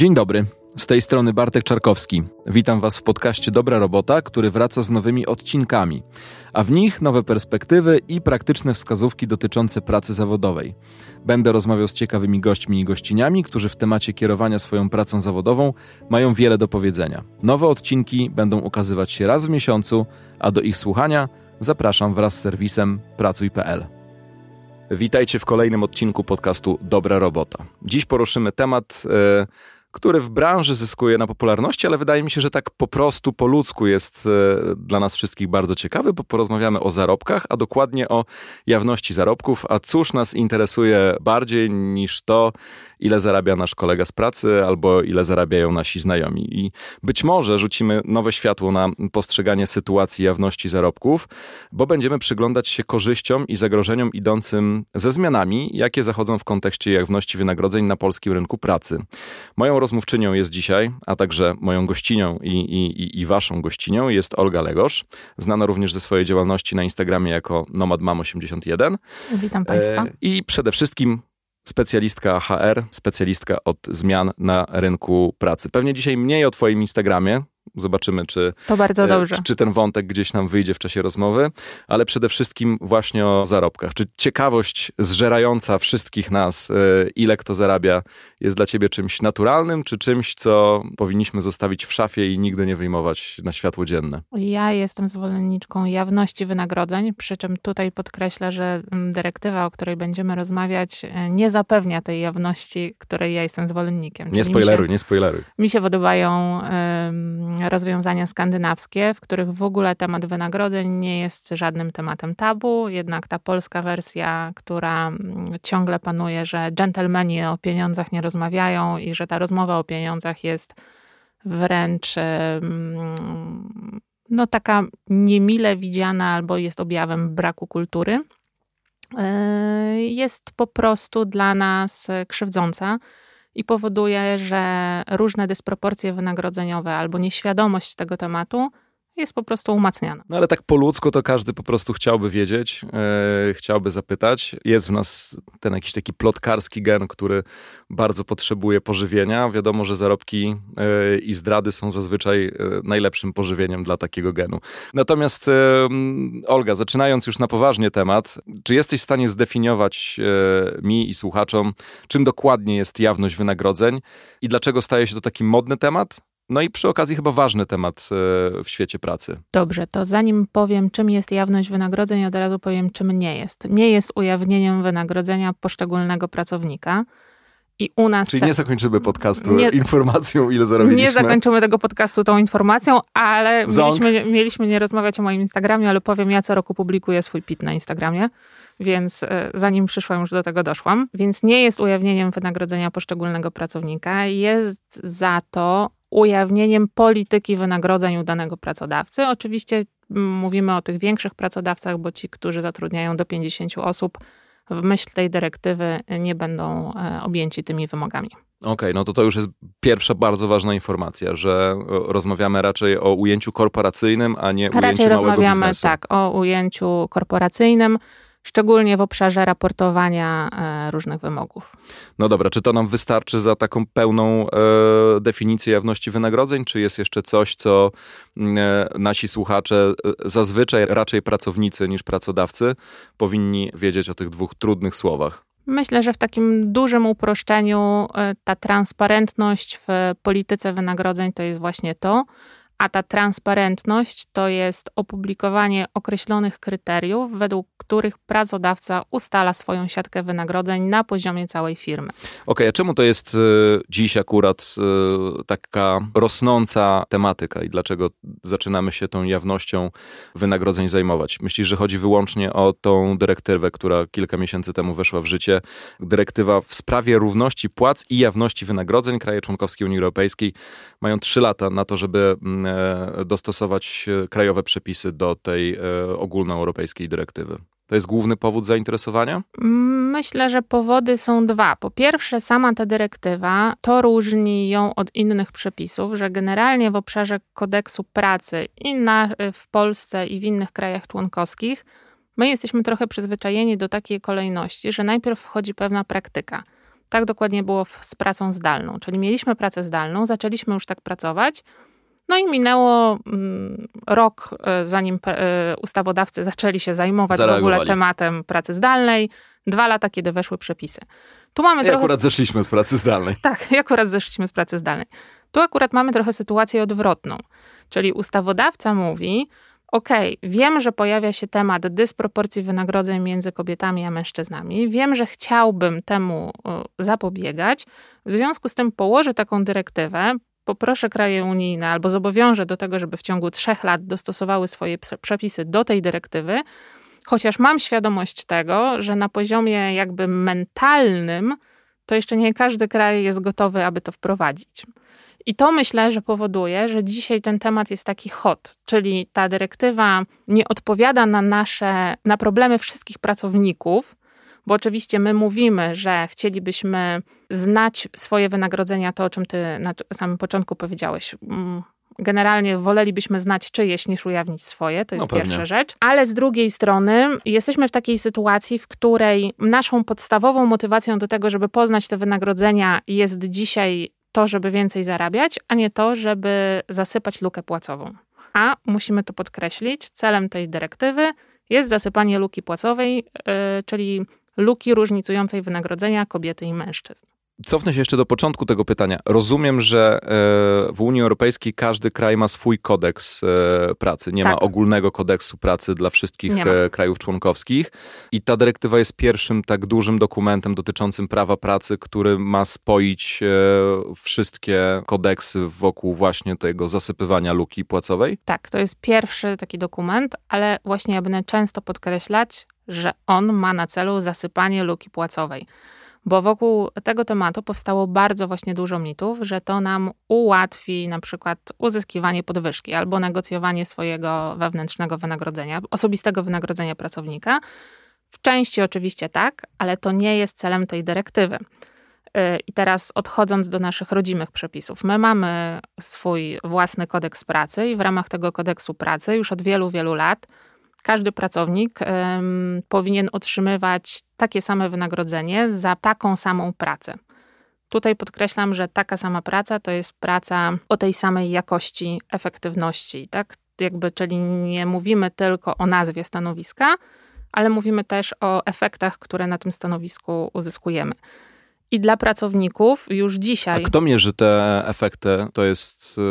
Dzień dobry. Z tej strony Bartek Czarkowski. Witam Was w podcaście Dobra Robota, który wraca z nowymi odcinkami, a w nich nowe perspektywy i praktyczne wskazówki dotyczące pracy zawodowej. Będę rozmawiał z ciekawymi gośćmi i gościniami, którzy w temacie kierowania swoją pracą zawodową mają wiele do powiedzenia. Nowe odcinki będą ukazywać się raz w miesiącu, a do ich słuchania zapraszam wraz z serwisem pracuj.pl. Witajcie w kolejnym odcinku podcastu Dobra Robota. Dziś poruszymy temat. Yy, który w branży zyskuje na popularności, ale wydaje mi się, że tak po prostu po ludzku jest e, dla nas wszystkich bardzo ciekawy, bo porozmawiamy o zarobkach, a dokładnie o jawności zarobków. A cóż nas interesuje bardziej niż to, ile zarabia nasz kolega z pracy albo ile zarabiają nasi znajomi. I być może rzucimy nowe światło na postrzeganie sytuacji jawności zarobków, bo będziemy przyglądać się korzyściom i zagrożeniom idącym ze zmianami, jakie zachodzą w kontekście jawności wynagrodzeń na polskim rynku pracy. Moją rozmówczynią jest dzisiaj, a także moją gościnią i, i, i waszą gościnią jest Olga Legosz, znana również ze swojej działalności na Instagramie jako nomadmam81. Witam Państwa. E, I przede wszystkim specjalistka HR, specjalistka od zmian na rynku pracy. Pewnie dzisiaj mniej o Twoim Instagramie, Zobaczymy, czy, to bardzo e, dobrze. Czy, czy, ten wątek gdzieś nam wyjdzie w czasie rozmowy, ale przede wszystkim właśnie o zarobkach. Czy ciekawość zżerająca wszystkich nas, e, ile kto zarabia, jest dla ciebie czymś naturalnym, czy czymś, co powinniśmy zostawić w szafie i nigdy nie wyjmować na światło dzienne? Ja jestem zwolenniczką jawności wynagrodzeń, przy czym tutaj podkreślę, że mm, dyrektywa, o której będziemy rozmawiać, e, nie zapewnia tej jawności, której ja jestem zwolennikiem. Nie spoileruj, się, nie spoileruj. Mi się podobają rozwiązania skandynawskie, w których w ogóle temat wynagrodzeń nie jest żadnym tematem tabu, jednak ta polska wersja, która mm, ciągle panuje, że dżentelmeni o pieniądzach nie rozmawiają i że ta rozmowa o pieniądzach jest wręcz no taka niemile widziana albo jest objawem braku kultury, e, jest po prostu dla nas krzywdząca i powoduje, że różne dysproporcje wynagrodzeniowe albo nieświadomość tego tematu jest po prostu umacniana. No ale tak po ludzku to każdy po prostu chciałby wiedzieć, e, chciałby zapytać. Jest w nas ten jakiś taki plotkarski gen, który bardzo potrzebuje pożywienia. Wiadomo, że zarobki e, i zdrady są zazwyczaj e, najlepszym pożywieniem dla takiego genu. Natomiast Olga, zaczynając już na poważnie temat, czy jesteś w stanie zdefiniować mi i słuchaczom, czym dokładnie jest jawność wynagrodzeń i dlaczego staje się to taki modny temat? No i przy okazji chyba ważny temat e, w świecie pracy. Dobrze, to zanim powiem, czym jest jawność wynagrodzeń, od razu powiem, czym nie jest. Nie jest ujawnieniem wynagrodzenia poszczególnego pracownika. I u nas. Czyli te... nie zakończymy podcastu nie, informacją, ile zarobiliśmy. Nie zakończymy tego podcastu tą informacją, ale mieliśmy, mieliśmy nie rozmawiać o moim Instagramie, ale powiem, ja co roku publikuję swój pit na Instagramie więc e, zanim przyszłam, już do tego doszłam. Więc nie jest ujawnieniem wynagrodzenia poszczególnego pracownika, jest za to ujawnieniem polityki wynagrodzeń u danego pracodawcy. Oczywiście mówimy o tych większych pracodawcach, bo ci, którzy zatrudniają do 50 osób, w myśl tej dyrektywy nie będą e, objęci tymi wymogami. Okej, okay, no to to już jest pierwsza bardzo ważna informacja, że rozmawiamy raczej o ujęciu korporacyjnym, a nie raczej ujęciu małego rozmawiamy, biznesu. tak, o ujęciu korporacyjnym szczególnie w obszarze raportowania e, różnych wymogów. No dobra, czy to nam wystarczy za taką pełną e, definicję jawności wynagrodzeń, czy jest jeszcze coś, co mm, e, nasi słuchacze, zazwyczaj raczej pracownicy niż pracodawcy, powinni wiedzieć o tych dwóch trudnych słowach? Myślę, że w takim dużym uproszczeniu ta transparentność w polityce wynagrodzeń to jest właśnie to, a ta transparentność to jest opublikowanie określonych kryteriów, według których pracodawca ustala swoją siatkę wynagrodzeń na poziomie całej firmy. Okej, okay, a czemu to jest y, dziś akurat y, taka rosnąca tematyka i dlaczego zaczynamy się tą jawnością wynagrodzeń zajmować? Myślisz, że chodzi wyłącznie o tą dyrektywę, która kilka miesięcy temu weszła w życie? Dyrektywa w sprawie równości płac i jawności wynagrodzeń. Kraje członkowskie Unii Europejskiej mają trzy lata na to, żeby mm, E, dostosować e, krajowe przepisy do tej e, ogólnoeuropejskiej dyrektywy. To jest główny powód zainteresowania? Myślę, że powody są dwa. Po pierwsze, sama ta dyrektywa to różni ją od innych przepisów, że generalnie w obszarze kodeksu pracy i na, w Polsce i w innych krajach członkowskich my jesteśmy trochę przyzwyczajeni do takiej kolejności, że najpierw wchodzi pewna praktyka. Tak dokładnie było z pracą zdalną. Czyli mieliśmy pracę zdalną, zaczęliśmy już tak pracować. No i minęło mm, rok, e, zanim e, ustawodawcy zaczęli się zajmować w ogóle tematem pracy zdalnej. Dwa lata, kiedy weszły przepisy. Tu mamy I trochę... akurat zeszliśmy z pracy zdalnej. Tak, i akurat zeszliśmy z pracy zdalnej. Tu akurat mamy trochę sytuację odwrotną. Czyli ustawodawca mówi, okej, okay, wiem, że pojawia się temat dysproporcji wynagrodzeń między kobietami a mężczyznami, wiem, że chciałbym temu zapobiegać, w związku z tym położę taką dyrektywę, poproszę kraje unijne albo zobowiążę do tego, żeby w ciągu trzech lat dostosowały swoje przepisy do tej dyrektywy, chociaż mam świadomość tego, że na poziomie jakby mentalnym to jeszcze nie każdy kraj jest gotowy, aby to wprowadzić. I to myślę, że powoduje, że dzisiaj ten temat jest taki hot, czyli ta dyrektywa nie odpowiada na nasze, na problemy wszystkich pracowników, bo oczywiście my mówimy, że chcielibyśmy znać swoje wynagrodzenia, to o czym ty na samym początku powiedziałeś. Mm, generalnie wolelibyśmy znać czyjeś niż ujawnić swoje, to jest no pierwsza rzecz. Ale z drugiej strony jesteśmy w takiej sytuacji, w której naszą podstawową motywacją do tego, żeby poznać te wynagrodzenia jest dzisiaj to, żeby więcej zarabiać, a nie to, żeby zasypać lukę płacową. A musimy to podkreślić, celem tej dyrektywy jest zasypanie luki płacowej, yy, czyli luki różnicującej wynagrodzenia kobiety i mężczyzn. Cofnę się jeszcze do początku tego pytania. Rozumiem, że e, w Unii Europejskiej każdy kraj ma swój kodeks e, pracy. Nie tak. ma ogólnego kodeksu pracy dla wszystkich e, krajów członkowskich. I ta dyrektywa jest pierwszym tak dużym dokumentem dotyczącym prawa pracy, który ma spoić wszystkie kodeksy wokół właśnie tego zasypywania luki płacowej. Tak, to jest pierwszy taki dokument, ale właśnie ja będę często podkreślać, że on ma na celu zasypanie luki płacowej bo wokół tego tematu powstało bardzo właśnie dużo mitów, że to nam ułatwi na przykład uzyskiwanie podwyżki albo negocjowanie swojego wewnętrznego wynagrodzenia, osobistego wynagrodzenia pracownika. W części oczywiście tak, ale to nie jest celem tej dyrektywy. Y, I teraz odchodząc do naszych rodzimych przepisów, my mamy swój własny kodeks pracy i w ramach tego kodeksu pracy już od wielu, wielu lat każdy pracownik um, powinien otrzymywać takie same wynagrodzenie za taką samą pracę. Tutaj podkreślam, że taka sama praca to jest praca o tej samej jakości, efektywności, tak? Jakby, czyli nie mówimy tylko o nazwie stanowiska, ale mówimy też o efektach, które na tym stanowisku uzyskujemy i dla pracowników już dzisiaj. A kto mierzy te efekty? To jest y,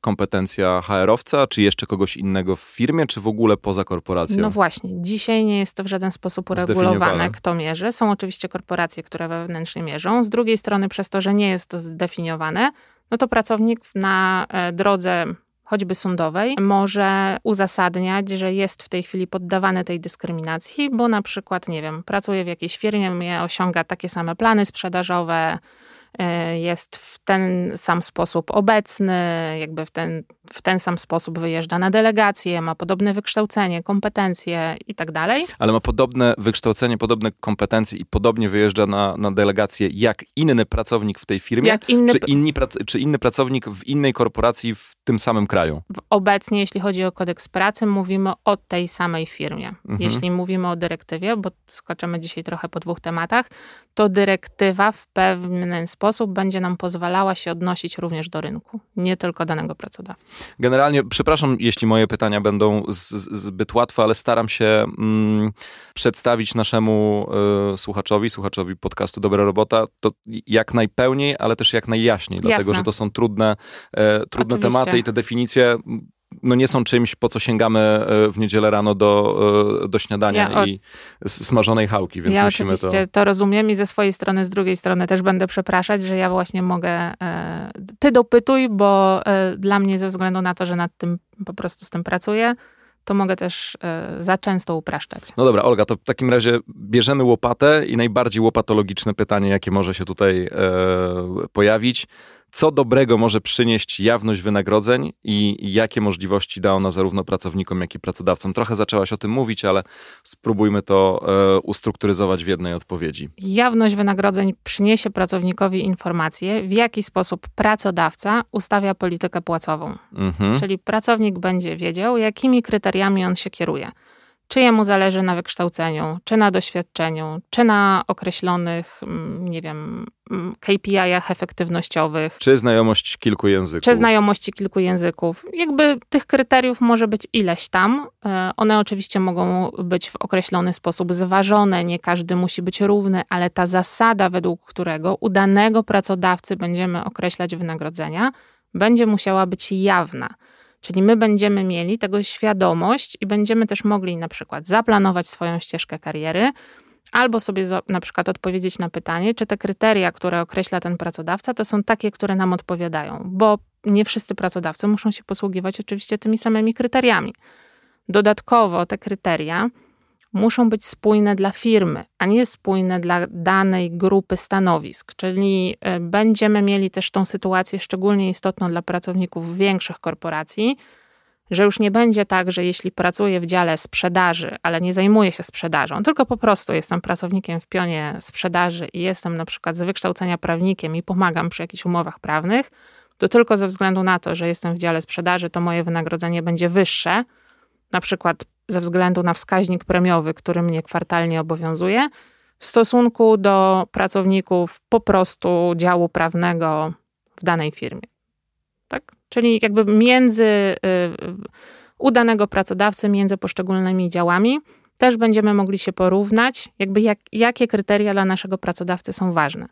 kompetencja HR-owca, czy jeszcze kogoś innego w firmie, czy w ogóle poza korporacją? No właśnie, dzisiaj nie jest to w żaden sposób uregulowane, kto mierzy. Są oczywiście korporacje, które wewnętrznie mierzą. Z drugiej strony, przez to, że nie jest to zdefiniowane, no to pracownik na e, drodze choćby sądowej, może uzasadniać, że jest w tej chwili poddawany tej dyskryminacji, bo na przykład, nie wiem, pracuje w jakiejś firmie, osiąga takie same plany sprzedażowe, jest w ten sam sposób obecny, jakby w ten, w ten sam sposób wyjeżdża na delegacje, ma podobne wykształcenie, kompetencje i tak dalej. Ale ma podobne wykształcenie, podobne kompetencje i podobnie wyjeżdża na, na delegację jak inny pracownik w tej firmie, jak inny... Czy, inni, czy inny pracownik w innej korporacji w tym samym kraju? Obecnie, jeśli chodzi o kodeks pracy, mówimy o tej samej firmie. Mhm. Jeśli mówimy o dyrektywie, bo skoczymy dzisiaj trochę po dwóch tematach, to dyrektywa w pewien sposób sposób będzie nam pozwalała się odnosić również do rynku, nie tylko danego pracodawcy. Generalnie, przepraszam, jeśli moje pytania będą z, zbyt łatwe, ale staram się mm, przedstawić naszemu y, słuchaczowi, słuchaczowi podcastu Dobra Robota, to jak najpełniej, ale też jak najjaśniej, Jasne. dlatego że to są trudne, e, trudne tematy i te definicje no nie są czymś, po co sięgamy e, w niedzielę rano do, e, do śniadania ja i smażonej chałki, więc ja musimy oczywiście to... to rozumiem i ze swojej strony, z drugiej strony też będę przepraszać, że ja właśnie mogę, e, ty dopytuj, bo dla mnie ze względu na to, że nad tym po prostu z tym pracuję, to mogę też za często upraszczać. No dobra, Olga, to w takim razie bierzemy łopatę i najbardziej łopatologiczne pytanie, jakie może się tutaj pojawić co dobrego może przynieść jawność wynagrodzeń i jakie możliwości da ona zarówno pracownikom, jak i pracodawcom. Trochę zaczęłaś o tym mówić, ale spróbujmy to e, ustrukturyzować w jednej odpowiedzi. Jawność wynagrodzeń przyniesie pracownikowi informację, w jaki sposób pracodawca ustawia politykę płacową. Mhm. Czyli pracownik będzie wiedział, jakimi kryteriami on się kieruje. Czy jemu zależy na wykształceniu, czy na doświadczeniu, czy na określonych, mm, nie wiem, mm, KPI-ach efektywnościowych. Czy znajomość kilku języków. Czy znajomości kilku języków. Jakby tych kryteriów może być ileś tam. E, one oczywiście mogą być w określony sposób zważone, nie każdy musi być równy, ale ta zasada, według którego u danego pracodawcy będziemy określać wynagrodzenia, będzie musiała być jawna. Czyli my będziemy mieli tego świadomość i będziemy też mogli na przykład zaplanować swoją ścieżkę kariery, albo sobie na przykład odpowiedzieć na pytanie, czy te kryteria, które określa ten pracodawca, to są takie, które nam odpowiadają, bo nie wszyscy pracodawcy muszą się posługiwać oczywiście tymi samymi kryteriami. Dodatkowo te kryteria muszą być spójne dla firmy, a nie spójne dla danej grupy stanowisk. Czyli e, będziemy mieli też tą sytuację szczególnie istotną dla pracowników większych korporacji, że już nie będzie tak, że jeśli pracuję w dziale sprzedaży, ale nie zajmuję się sprzedażą, tylko po prostu jestem pracownikiem w pionie sprzedaży i jestem na przykład z wykształcenia prawnikiem i pomagam przy jakichś umowach prawnych, to tylko ze względu na to, że jestem w dziale sprzedaży, to moje wynagrodzenie będzie wyższe, na przykład ze względu na wskaźnik premiowy, który mnie kwartalnie obowiązuje, w stosunku do pracowników po prostu działu prawnego w danej firmie. Tak? Czyli jakby między y, pracodawcy, między poszczególnymi działami, też będziemy mogli się porównać, jakby jak, jakie kryteria dla naszego pracodawcy są ważne.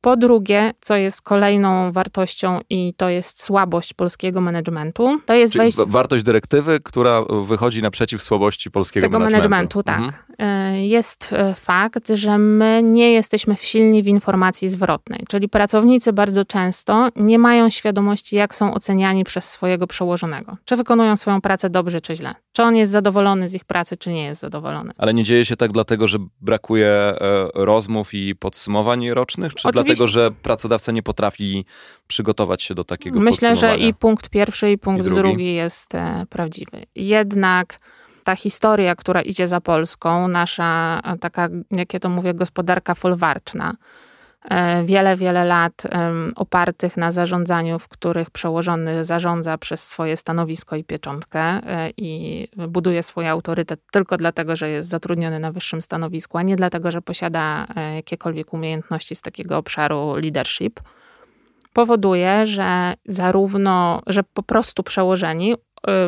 Po drugie, co jest kolejną wartością i to jest słabość polskiego managementu, to jest wejście... Wartość dyrektywy, która wychodzi naprzeciw słabości polskiego tego managementu. managementu tak. Mhm. E, jest e, fakt, że my nie jesteśmy silni w informacji zwrotnej, czyli pracownicy bardzo często nie mają świadomości, jak są oceniani przez swojego przełożonego. Czy wykonują swoją pracę dobrze, czy źle. Czy on jest zadowolony z ich pracy, czy nie jest zadowolony. Ale nie dzieje się tak dlatego, że brakuje e, rozmów i podsumowań rocznych, czy Oczywiście dlatego, że pracodawca nie potrafi przygotować się do takiego Myślę, że i punkt pierwszy, i punkt I drugi. drugi jest prawdziwy. Jednak ta historia, która idzie za Polską, nasza e, taka, jak ja to mówię, gospodarka folwarczna, e, wiele, wiele lat opartych na zarządzaniu, w których przełożony zarządza przez swoje stanowisko i pieczątkę i buduje swój autorytet tylko dlatego, że jest zatrudniony na wyższym stanowisku, a nie dlatego, że posiada jakiekolwiek umiejętności z takiego obszaru leadership. Powoduje, że zarówno, że po prostu przełożeni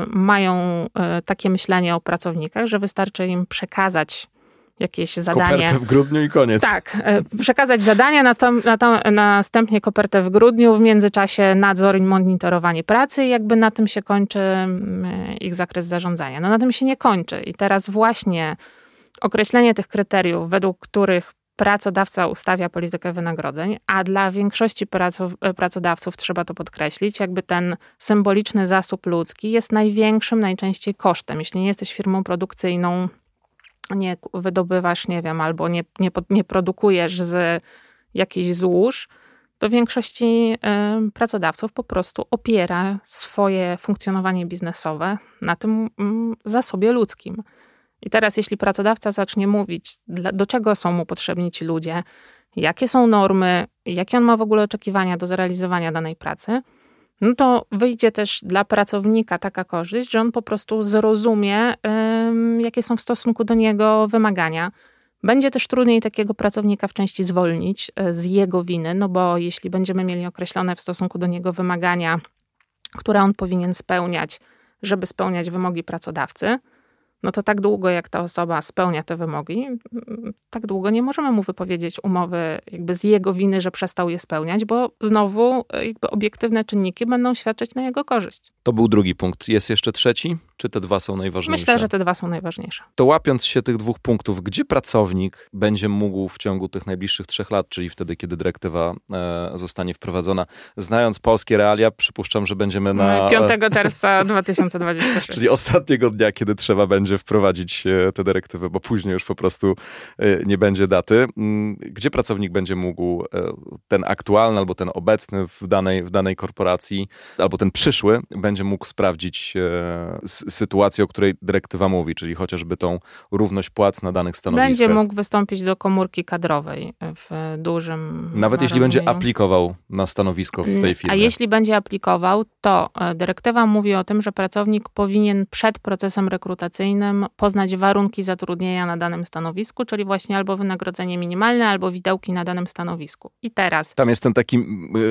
mają y, takie myślenie o pracownikach, że wystarczy im przekazać jakieś zadanie. Kopertę w grudniu i koniec. Tak, y, przekazać zadanie, następnie kopertę w grudniu, w międzyczasie nadzór i monitorowanie pracy i jakby na tym się kończy ich zakres zarządzania. No na tym się nie kończy i teraz właśnie określenie tych kryteriów, według których pracodawca ustawia politykę wynagrodzeń, a dla większości pracodawców, trzeba to podkreślić, jakby ten symboliczny zasób ludzki jest największym najczęściej kosztem. Jeśli nie jesteś firmą produkcyjną, nie wydobywasz, nie wiem, albo nie, nie, nie produkujesz z jakichś złóż, to większości pracodawców po prostu opiera swoje funkcjonowanie biznesowe na tym mm, zasobie ludzkim. I teraz, jeśli pracodawca zacznie mówić, do czego są mu potrzebni ci ludzie, jakie są normy, jakie on ma w ogóle oczekiwania do zrealizowania danej pracy, no to wyjdzie też dla pracownika taka korzyść, że on po prostu zrozumie, jakie są w stosunku do niego wymagania. Będzie też trudniej takiego pracownika w części zwolnić e, z jego winy, no bo jeśli będziemy mieli określone w stosunku do niego wymagania, które on powinien spełniać, żeby spełniać wymogi pracodawcy, no to tak długo jak ta osoba spełnia te wymogi, tak długo nie możemy mu wypowiedzieć umowy jakby z jego winy, że przestał je spełniać, bo znowu jakby obiektywne czynniki będą świadczyć na jego korzyść. To był drugi punkt. Jest jeszcze trzeci? Czy te dwa są najważniejsze? Myślę, że te dwa są najważniejsze. To łapiąc się tych dwóch punktów, gdzie pracownik będzie mógł w ciągu tych najbliższych trzech lat, czyli wtedy, kiedy dyrektywa e, zostanie wprowadzona, znając polskie realia, przypuszczam, że będziemy na... 5 czerwca 2026. czyli ostatniego dnia, kiedy trzeba będzie wprowadzić e, tę dyrektywę, bo później już po prostu e, nie będzie daty. Mm, gdzie pracownik będzie mógł ten aktualny albo ten obecny w danej, w danej korporacji, albo ten przyszły, będzie mógł sprawdzić sytuacji, o której dyrektywa mówi, czyli chociażby tą równość płac na danych stanowiskach. Będzie mógł wystąpić do komórki kadrowej w dużym. Nawet jeśli będzie aplikował na stanowisko w tej firmie. A jeśli będzie aplikował, to e, dyrektywa mówi o tym, że pracownik powinien przed procesem rekrutacyjnym poznać warunki zatrudnienia na danym stanowisku, czyli właśnie albo wynagrodzenie minimalne, albo widełki na danym stanowisku. I teraz. Tam jest ten taki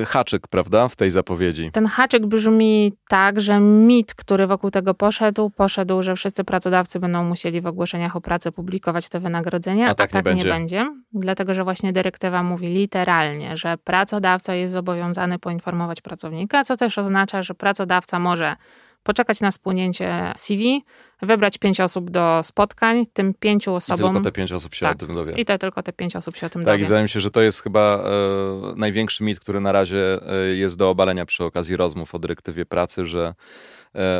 haczyk, prawda, w tej zapowiedzi. Ten haczyk brzmi tak, że mit, który wokół tego poszedł, poszedł, że wszyscy pracodawcy będą musieli w ogłoszeniach o pracę publikować te wynagrodzenia, a tak, a tak nie, nie, będzie. nie będzie. Dlatego, że właśnie dyrektywa mówi literalnie, że pracodawca jest zobowiązany poinformować pracownika, co też oznacza, że pracodawca może poczekać na spłynięcie CV, wybrać pięć osób do spotkań, tym pięciu osobom... I tylko te pięć osób się tak, o tym dowie. I te, tylko te pięć osób się o tym tak, dowie. Tak, wydaje mi się, że to jest chyba e, największy mit, który na razie e, jest do obalenia przy okazji rozmów o dyrektywie pracy, że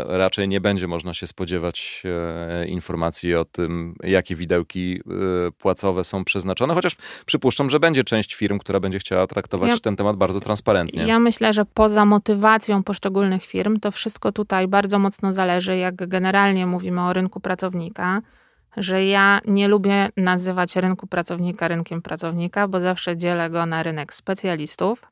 raczej nie będzie można się spodziewać e, informacji o tym, jakie widełki e, płacowe są przeznaczone, chociaż przypuszczam, że będzie część firm, która będzie chciała traktować ja, ten temat bardzo transparentnie. Ja myślę, że poza motywacją poszczególnych firm, to wszystko tutaj bardzo mocno zależy, jak generalnie mówimy o rynku pracownika że ja nie lubię nazywać rynku pracownika rynkiem pracownika, bo zawsze dzielę go na rynek specjalistów, E,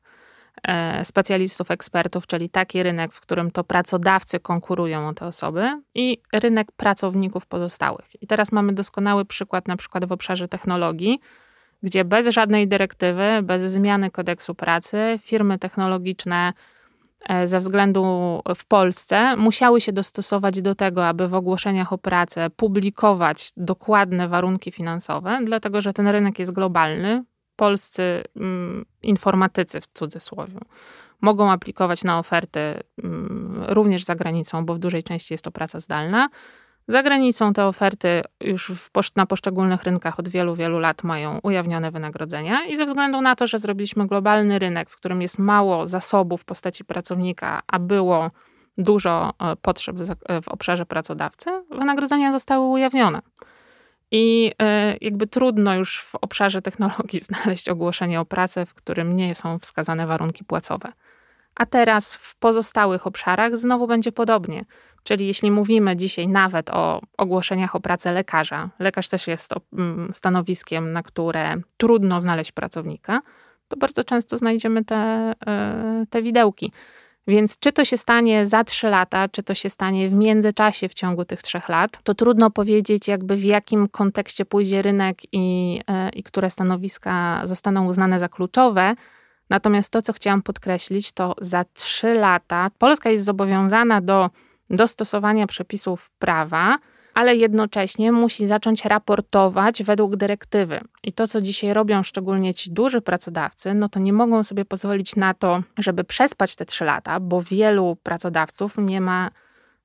specjalistów, ekspertów, czyli taki rynek, w którym to pracodawcy konkurują o te osoby i rynek pracowników pozostałych. I teraz mamy doskonały przykład na przykład w obszarze technologii, gdzie bez żadnej dyrektywy, bez zmiany kodeksu pracy, firmy technologiczne e, ze względu w Polsce musiały się dostosować do tego, aby w ogłoszeniach o pracę publikować dokładne warunki finansowe, dlatego że ten rynek jest globalny polscy mm, informatycy w cudzysłowie mogą aplikować na oferty mm, również za granicą, bo w dużej części jest to praca zdalna. Za granicą te oferty już na poszczególnych rynkach od wielu, wielu lat mają ujawnione wynagrodzenia i ze względu na to, że zrobiliśmy globalny rynek, w którym jest mało zasobów w postaci pracownika, a było dużo e, potrzeb w obszarze pracodawcy, wynagrodzenia zostały ujawnione. I e, jakby trudno już w obszarze technologii znaleźć ogłoszenie o pracę, w którym nie są wskazane warunki płacowe. A teraz w pozostałych obszarach znowu będzie podobnie. Czyli jeśli mówimy dzisiaj nawet o ogłoszeniach o pracę lekarza, lekarz też jest mm, stanowiskiem, na które trudno znaleźć pracownika, to bardzo często znajdziemy te, e, te widełki. Więc czy to się stanie za trzy lata, czy to się stanie w międzyczasie w ciągu tych trzech lat, to trudno powiedzieć, jakby w jakim kontekście pójdzie rynek i, e, i które stanowiska zostaną uznane za kluczowe. Natomiast to, co chciałam podkreślić, to za trzy lata Polska jest zobowiązana do dostosowania przepisów prawa ale jednocześnie musi zacząć raportować według dyrektywy. I to, co dzisiaj robią szczególnie ci duży pracodawcy, no to nie mogą sobie pozwolić na to, żeby przespać te trzy lata, bo wielu pracodawców nie ma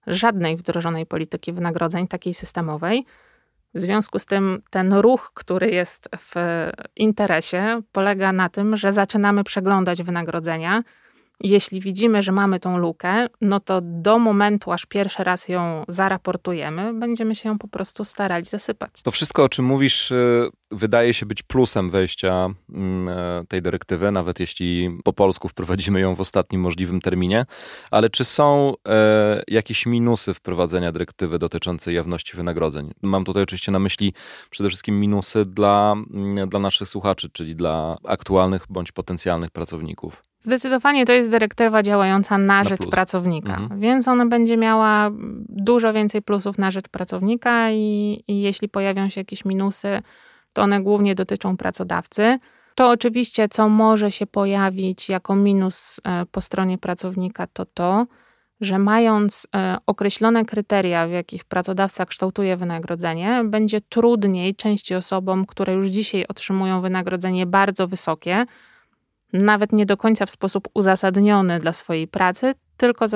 żadnej wdrożonej polityki wynagrodzeń, takiej systemowej. W związku z tym ten ruch, który jest w interesie, polega na tym, że zaczynamy przeglądać wynagrodzenia jeśli widzimy, że mamy tą lukę, no to do momentu, aż pierwszy raz ją zaraportujemy, będziemy się ją po prostu starali zasypać. To wszystko, o czym mówisz, y, wydaje się być plusem wejścia mm, e, tej dyrektywy, nawet jeśli po polsku wprowadzimy ją w ostatnim możliwym terminie. Ale czy są e, jakieś minusy wprowadzenia dyrektywy dotyczącej jawności wynagrodzeń? Mam tutaj oczywiście na myśli przede wszystkim minusy dla, mm, dla naszych słuchaczy, czyli dla aktualnych bądź potencjalnych pracowników. Zdecydowanie to jest dyrektywa działająca na, na rzecz plus. pracownika, mhm. więc ona będzie miała dużo więcej plusów na rzecz pracownika i, i jeśli pojawią się jakieś minusy, to one głównie dotyczą pracodawcy. To oczywiście, co może się pojawić jako minus e, po stronie pracownika, to to, że mając e, określone kryteria, w jakich pracodawca kształtuje wynagrodzenie, będzie trudniej części osobom, które już dzisiaj otrzymują wynagrodzenie bardzo wysokie, nawet nie do końca w sposób uzasadniony dla swojej pracy, tylko,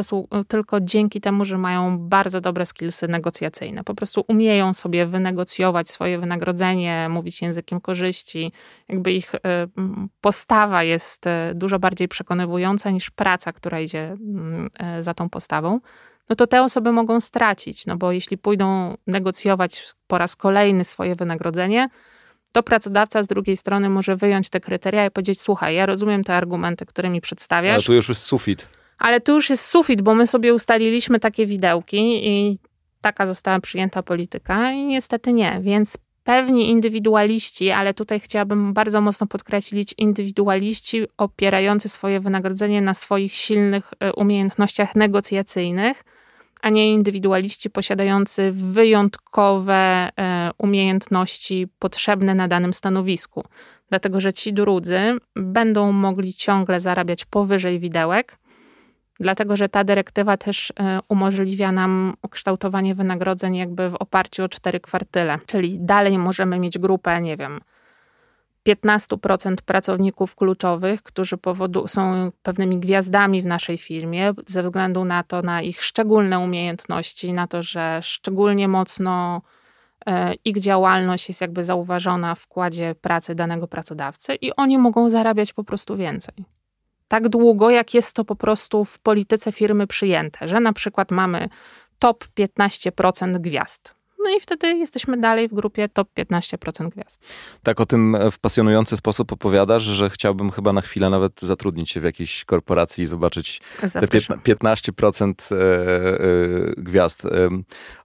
tylko dzięki temu, że mają bardzo dobre skillsy negocjacyjne. Po prostu umieją sobie wynegocjować swoje wynagrodzenie, mówić językiem korzyści. Jakby ich y, postawa jest y, dużo bardziej przekonywująca niż praca, która idzie mm, y, za tą postawą. No to te osoby mogą stracić, no bo jeśli pójdą negocjować po raz kolejny swoje wynagrodzenie, to pracodawca z drugiej strony może wyjąć te kryteria i powiedzieć: Słuchaj, ja rozumiem te argumenty, które mi przedstawiasz. Ale tu już jest sufit. Ale tu już jest sufit, bo my sobie ustaliliśmy takie widełki i taka została przyjęta polityka, i niestety nie. Więc pewni indywidualiści, ale tutaj chciałabym bardzo mocno podkreślić, indywidualiści opierający swoje wynagrodzenie na swoich silnych e, umiejętnościach negocjacyjnych, a nie indywidualiści posiadający wyjątkowe e, umiejętności potrzebne na danym stanowisku. Dlatego, że ci drudzy będą mogli ciągle zarabiać powyżej widełek, dlatego że ta dyrektywa też e, umożliwia nam ukształtowanie wynagrodzeń jakby w oparciu o cztery kwartyle, czyli dalej możemy mieć grupę, nie wiem, 15% pracowników kluczowych, którzy powodu, są pewnymi gwiazdami w naszej firmie, ze względu na to, na ich szczególne umiejętności, na to, że szczególnie mocno e, ich działalność jest jakby zauważona w wkładzie pracy danego pracodawcy i oni mogą zarabiać po prostu więcej. Tak długo, jak jest to po prostu w polityce firmy przyjęte, że na przykład mamy top 15% gwiazd. No i wtedy jesteśmy dalej w grupie top 15% gwiazd. Tak o tym w pasjonujący sposób opowiadasz, że chciałbym chyba na chwilę nawet zatrudnić się w jakiejś korporacji i zobaczyć Zapraszam. te 15% e, e, gwiazd.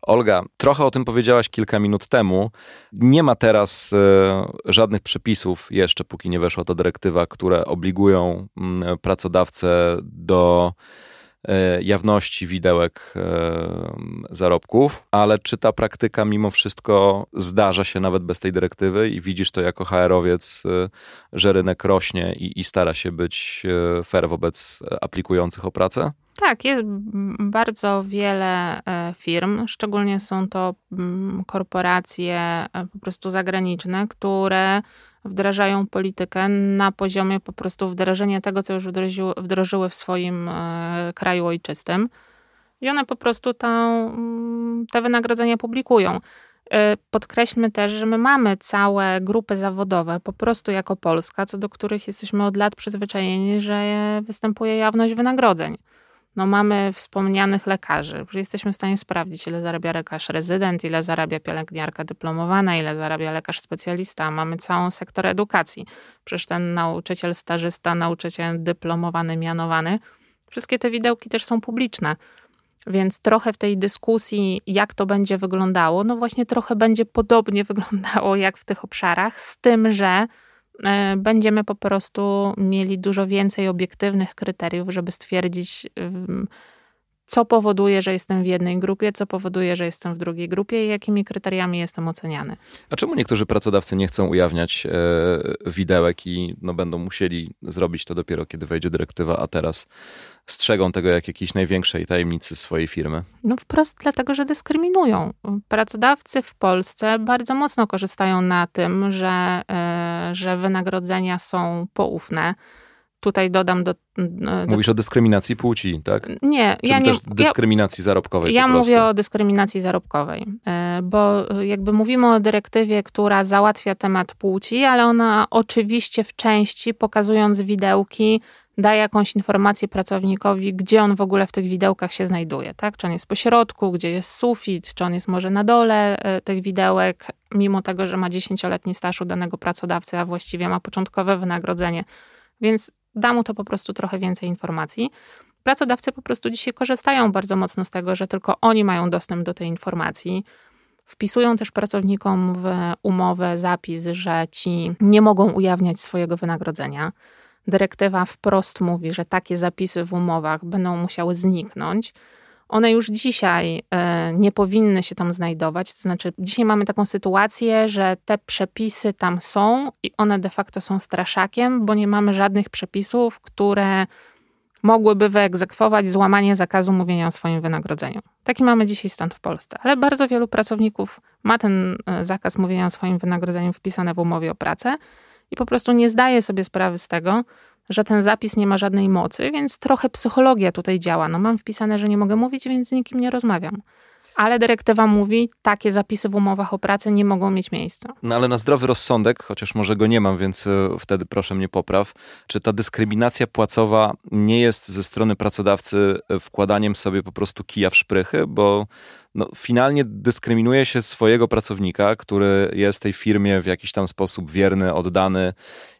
Olga, trochę o tym powiedziałaś kilka minut temu. Nie ma teraz e, żadnych przepisów jeszcze, póki nie weszła ta dyrektywa, które obligują mm, pracodawcę do E, jawności widełek e, zarobków, ale czy ta praktyka mimo wszystko zdarza się nawet bez tej dyrektywy i widzisz to jako HR-owiec, e, że rynek rośnie i, i stara się być fair wobec aplikujących o pracę? Tak, jest bardzo wiele firm, szczególnie są to korporacje po prostu zagraniczne, które wdrażają politykę na poziomie po prostu wdrożenia tego, co już wdrożyły, wdrożyły w swoim e, kraju ojczystym. I one po prostu mm, te wynagrodzenia publikują. E, podkreślmy też, że my mamy całe grupy zawodowe, po prostu jako Polska, co do których jesteśmy od lat przyzwyczajeni, że występuje jawność wynagrodzeń no mamy wspomnianych lekarzy, że jesteśmy w stanie sprawdzić, ile zarabia lekarz rezydent, ile zarabia pielęgniarka dyplomowana, ile zarabia lekarz specjalista. Mamy całą sektor edukacji. Przecież ten nauczyciel stażysta, nauczyciel dyplomowany, mianowany. Wszystkie te widełki też są publiczne. Więc trochę w tej dyskusji, jak to będzie wyglądało, no właśnie trochę będzie podobnie wyglądało jak w tych obszarach, z tym, że będziemy po prostu mieli dużo więcej obiektywnych kryteriów, żeby stwierdzić, co powoduje, że jestem w jednej grupie, co powoduje, że jestem w drugiej grupie i jakimi kryteriami jestem oceniany. A czemu niektórzy pracodawcy nie chcą ujawniać e, widełek i no, będą musieli zrobić to dopiero, kiedy wejdzie dyrektywa, a teraz strzegą tego jak jakiejś największej tajemnicy swojej firmy? No wprost dlatego, że dyskryminują. Pracodawcy w Polsce bardzo mocno korzystają na tym, że, e, że wynagrodzenia są poufne tutaj dodam do, do... Mówisz o dyskryminacji płci, tak? Nie, ja nie... też dyskryminacji ja, zarobkowej Ja mówię o dyskryminacji zarobkowej, e, bo jakby mówimy o dyrektywie, która załatwia temat płci, ale ona oczywiście w części, pokazując widełki, daje jakąś informację pracownikowi, gdzie on w ogóle w tych widełkach się znajduje, tak? Czy on jest po środku, gdzie jest sufit, czy on jest może na dole e, tych widełek, mimo tego, że ma 10-letni staż u danego pracodawcy, a właściwie ma początkowe wynagrodzenie. Więc da mu to po prostu trochę więcej informacji. Pracodawcy po prostu dzisiaj korzystają bardzo mocno z tego, że tylko oni mają dostęp do tej informacji. Wpisują też pracownikom w umowę zapis, że ci nie mogą ujawniać swojego wynagrodzenia. Dyrektywa wprost mówi, że takie zapisy w umowach będą musiały zniknąć one już dzisiaj e, nie powinny się tam znajdować. To znaczy, dzisiaj mamy taką sytuację, że te przepisy tam są i one de facto są straszakiem, bo nie mamy żadnych przepisów, które mogłyby wyegzekwować złamanie zakazu mówienia o swoim wynagrodzeniu. Taki mamy dzisiaj stan w Polsce, ale bardzo wielu pracowników ma ten e, zakaz mówienia o swoim wynagrodzeniu wpisany w umowie o pracę i po prostu nie zdaje sobie sprawy z tego, że ten zapis nie ma żadnej mocy, więc trochę psychologia tutaj działa. No mam wpisane, że nie mogę mówić, więc z nikim nie rozmawiam. Ale dyrektywa mówi, takie zapisy w umowach o pracę nie mogą mieć miejsca. No ale na zdrowy rozsądek, chociaż może go nie mam, więc e, wtedy proszę mnie popraw, czy ta dyskryminacja płacowa nie jest ze strony pracodawcy e, wkładaniem sobie po prostu kija w szprychy, bo no, finalnie dyskryminuje się swojego pracownika, który jest tej firmie w jakiś tam sposób wierny, oddany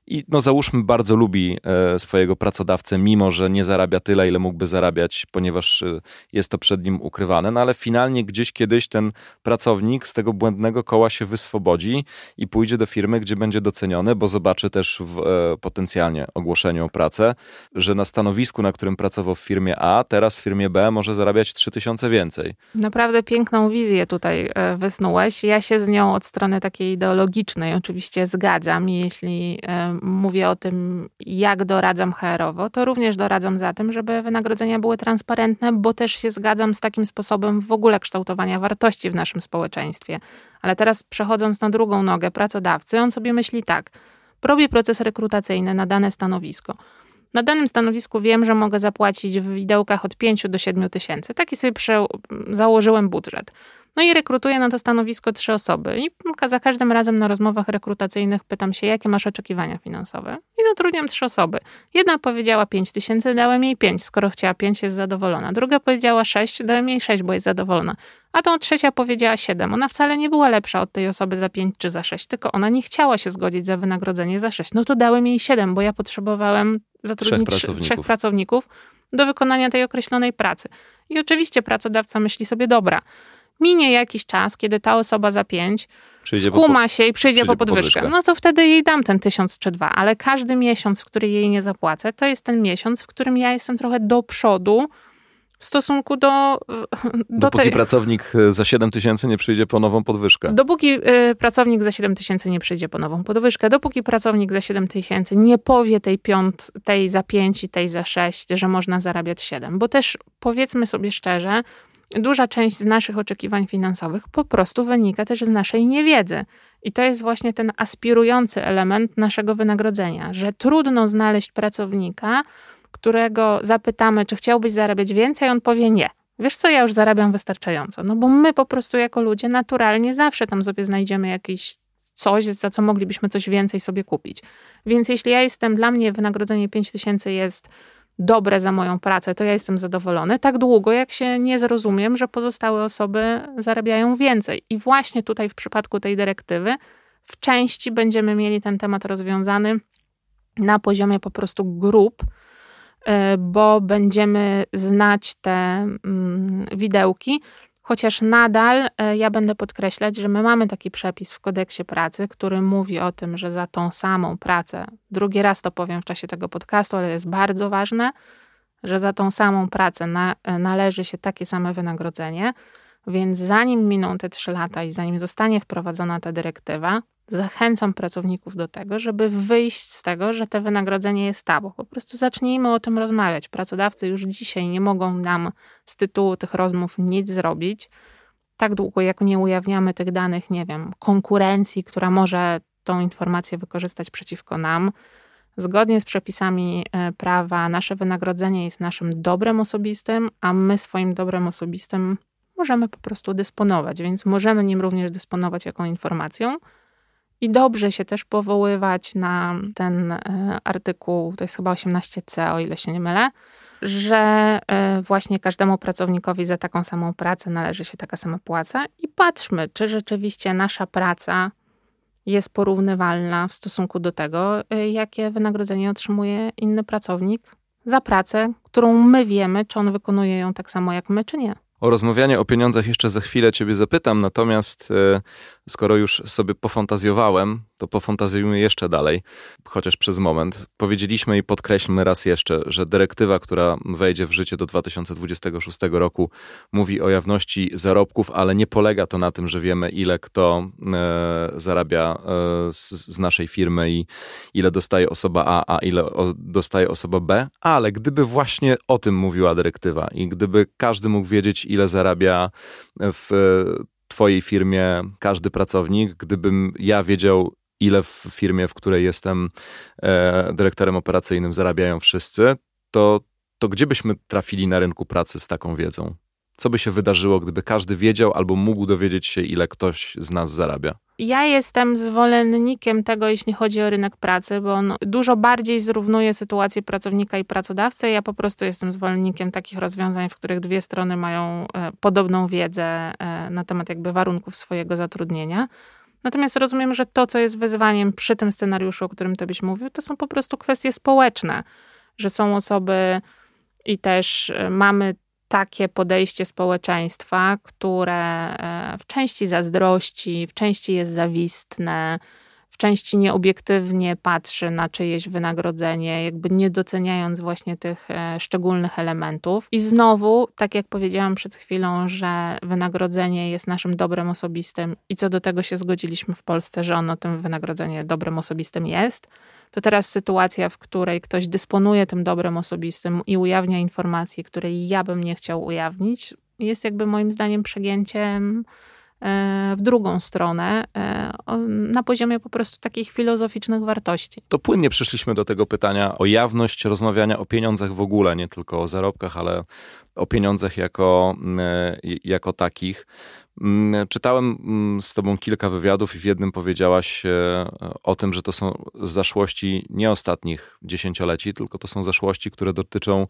i no załóżmy bardzo lubi e, swojego pracodawcę, mimo że nie zarabia tyle, ile mógłby zarabiać, ponieważ e, jest to przed nim ukrywane, no ale finalnie gdzieś kiedyś ten pracownik z tego błędnego koła się wyswobodzi i pójdzie do firmy, gdzie będzie doceniony, bo zobaczy też w e, potencjalnie ogłoszeniu o pracę, że na stanowisku, na którym pracował w firmie A, teraz w firmie B może zarabiać 3000 więcej. Naprawdę piękną wizję tutaj wysnułeś. Ja się z nią od strony takiej ideologicznej oczywiście zgadzam, jeśli mówię o tym, jak doradzam HR-owo, to również doradzam za tym, żeby wynagrodzenia były transparentne, bo też się zgadzam z takim sposobem w ogóle kształtowania wartości w naszym społeczeństwie. Ale teraz przechodząc na drugą nogę pracodawcy, on sobie myśli tak, robię proces rekrutacyjny na dane stanowisko. Na danym stanowisku wiem, że mogę zapłacić w widełkach od 5 do 7 tysięcy. Taki sobie założyłem budżet. No i rekrutuję na to stanowisko trzy osoby. I za każdym razem na rozmowach rekrutacyjnych pytam się, jakie masz oczekiwania finansowe. I zatrudniam trzy osoby. Jedna powiedziała 5 tysięcy, dałem jej 5. Skoro chciała 5, jest zadowolona. Druga powiedziała 6, dałem jej 6, bo jest zadowolona. A tą trzecia powiedziała 7. Ona wcale nie była lepsza od tej osoby za 5 czy za 6, tylko ona nie chciała się zgodzić za wynagrodzenie za 6. No to dałem jej 7, bo ja potrzebowałem zatrudnić trzech pracowników. trzech pracowników do wykonania tej określonej pracy. I oczywiście pracodawca myśli sobie, dobra, minie jakiś czas, kiedy ta osoba za pięć przyjdzie skuma po, się i przyjdzie, po podwyżkę. podwyżkę. No to wtedy jej dam ten tysiąc czy dwa, ale każdy miesiąc, w który jej nie zapłacę, to jest ten miesiąc, w którym ja jestem trochę do przodu w stosunku do. do Dopóki tej... pracownik za 7 tysięcy nie przyjdzie po nową podwyżkę. Dopóki y, pracownik za 7 tysięcy nie przyjdzie po nową podwyżkę, dopóki pracownik za 7 tysięcy nie powie tej piąt, tej za 5 i tej za 6, że można zarabiać 7. Bo też powiedzmy sobie szczerze, duża część z naszych oczekiwań finansowych po prostu wynika też z naszej niewiedzy. I to jest właśnie ten aspirujący element naszego wynagrodzenia, że trudno znaleźć pracownika, którego zapytamy, czy chciałbyś zarabiać więcej, on powie nie. Wiesz co, ja już zarabiam wystarczająco. No bo my po prostu jako ludzie naturalnie zawsze tam sobie znajdziemy jakieś coś, za co moglibyśmy coś więcej sobie kupić. Więc jeśli ja jestem, dla mnie wynagrodzenie 5000 jest dobre za moją pracę, to ja jestem zadowolony, tak długo jak się nie zrozumiem, że pozostałe osoby zarabiają więcej. I właśnie tutaj w przypadku tej dyrektywy w części będziemy mieli ten temat rozwiązany na poziomie po prostu grup, e, bo będziemy znać te mm, widełki, Chociaż nadal e, ja będę podkreślać, że my mamy taki przepis w kodeksie pracy, który mówi o tym, że za tą samą pracę, drugi raz to powiem w czasie tego podcastu, ale jest bardzo ważne, że za tą samą pracę na, e, należy się takie same wynagrodzenie. Więc zanim miną te trzy lata i zanim zostanie wprowadzona ta dyrektywa, zachęcam pracowników do tego, żeby wyjść z tego, że te wynagrodzenie jest tabu. Po prostu zacznijmy o tym rozmawiać. Pracodawcy już dzisiaj nie mogą nam z tytułu tych rozmów nic zrobić. Tak długo, jak nie ujawniamy tych danych, nie wiem, konkurencji, która może tą informację wykorzystać przeciwko nam. Zgodnie z przepisami e, prawa, nasze wynagrodzenie jest naszym dobrem osobistym, a my swoim dobrem osobistym możemy po prostu dysponować, więc możemy nim również dysponować jako informacją i dobrze się też powoływać na ten e, artykuł, to jest chyba 18c, o ile się nie mylę, że e, właśnie każdemu pracownikowi za taką samą pracę należy się taka sama płaca i patrzmy, czy rzeczywiście nasza praca jest porównywalna w stosunku do tego, e, jakie wynagrodzenie otrzymuje inny pracownik za pracę, którą my wiemy, czy on wykonuje ją tak samo jak my, czy nie. O rozmawianie o pieniądzach jeszcze za chwilę Ciebie zapytam, natomiast skoro już sobie pofantazjowałem, to pofantazjujmy jeszcze dalej, chociaż przez moment. Powiedzieliśmy i podkreślmy raz jeszcze, że dyrektywa, która wejdzie w życie do 2026 roku, mówi o jawności zarobków, ale nie polega to na tym, że wiemy, ile kto e, zarabia e, z, z, naszej firmy i ile dostaje osoba A, a ile o, dostaje osoba B, ale gdyby właśnie o tym mówiła dyrektywa i gdyby każdy mógł wiedzieć, ile zarabia w Twojej firmie każdy pracownik, gdybym ja wiedział, ile w firmie, w której jestem e, dyrektorem operacyjnym, zarabiają wszyscy, to, to gdzie byśmy trafili na rynku pracy z taką wiedzą? Co by się wydarzyło, gdyby każdy wiedział albo mógł dowiedzieć się, ile ktoś z nas zarabia? Ja jestem zwolennikiem tego, jeśli chodzi o rynek pracy, bo on dużo bardziej zrównuje sytuację pracownika i pracodawcy. Ja po prostu jestem zwolennikiem takich rozwiązań, w których dwie strony mają e, podobną wiedzę e, na temat jakby warunków swojego zatrudnienia. Natomiast rozumiem, że to, co jest wyzwaniem przy tym scenariuszu, o którym to byś mówił, to są po prostu kwestie społeczne, że są osoby i też e, mamy takie podejście społeczeństwa, które e, w części zazdrości, w części jest zawistne, w części nieobiektywnie patrzy na czyjeś wynagrodzenie, jakby nie doceniając właśnie tych e, szczególnych elementów. I znowu, tak jak powiedziałam przed chwilą, że wynagrodzenie jest naszym dobrem osobistym i co do tego się zgodziliśmy w Polsce, że ono tym wynagrodzenie dobrem osobistym jest to teraz sytuacja, w której ktoś dysponuje tym dobrem osobistym i ujawnia informacje, której ja bym nie chciał ujawnić, jest jakby moim zdaniem przegięciem e, w drugą stronę, e, na poziomie po prostu takich filozoficznych wartości. To płynnie przyszliśmy do tego pytania o jawność rozmawiania o pieniądzach w ogóle, nie tylko o zarobkach, ale o pieniądzach jako, e, jako takich. Mm, czytałem mm, z Tobą kilka wywiadów i w jednym powiedziałaś e, o tym, że to są zaszłości nie ostatnich dziesięcioleci, tylko to są zaszłości, które dotyczą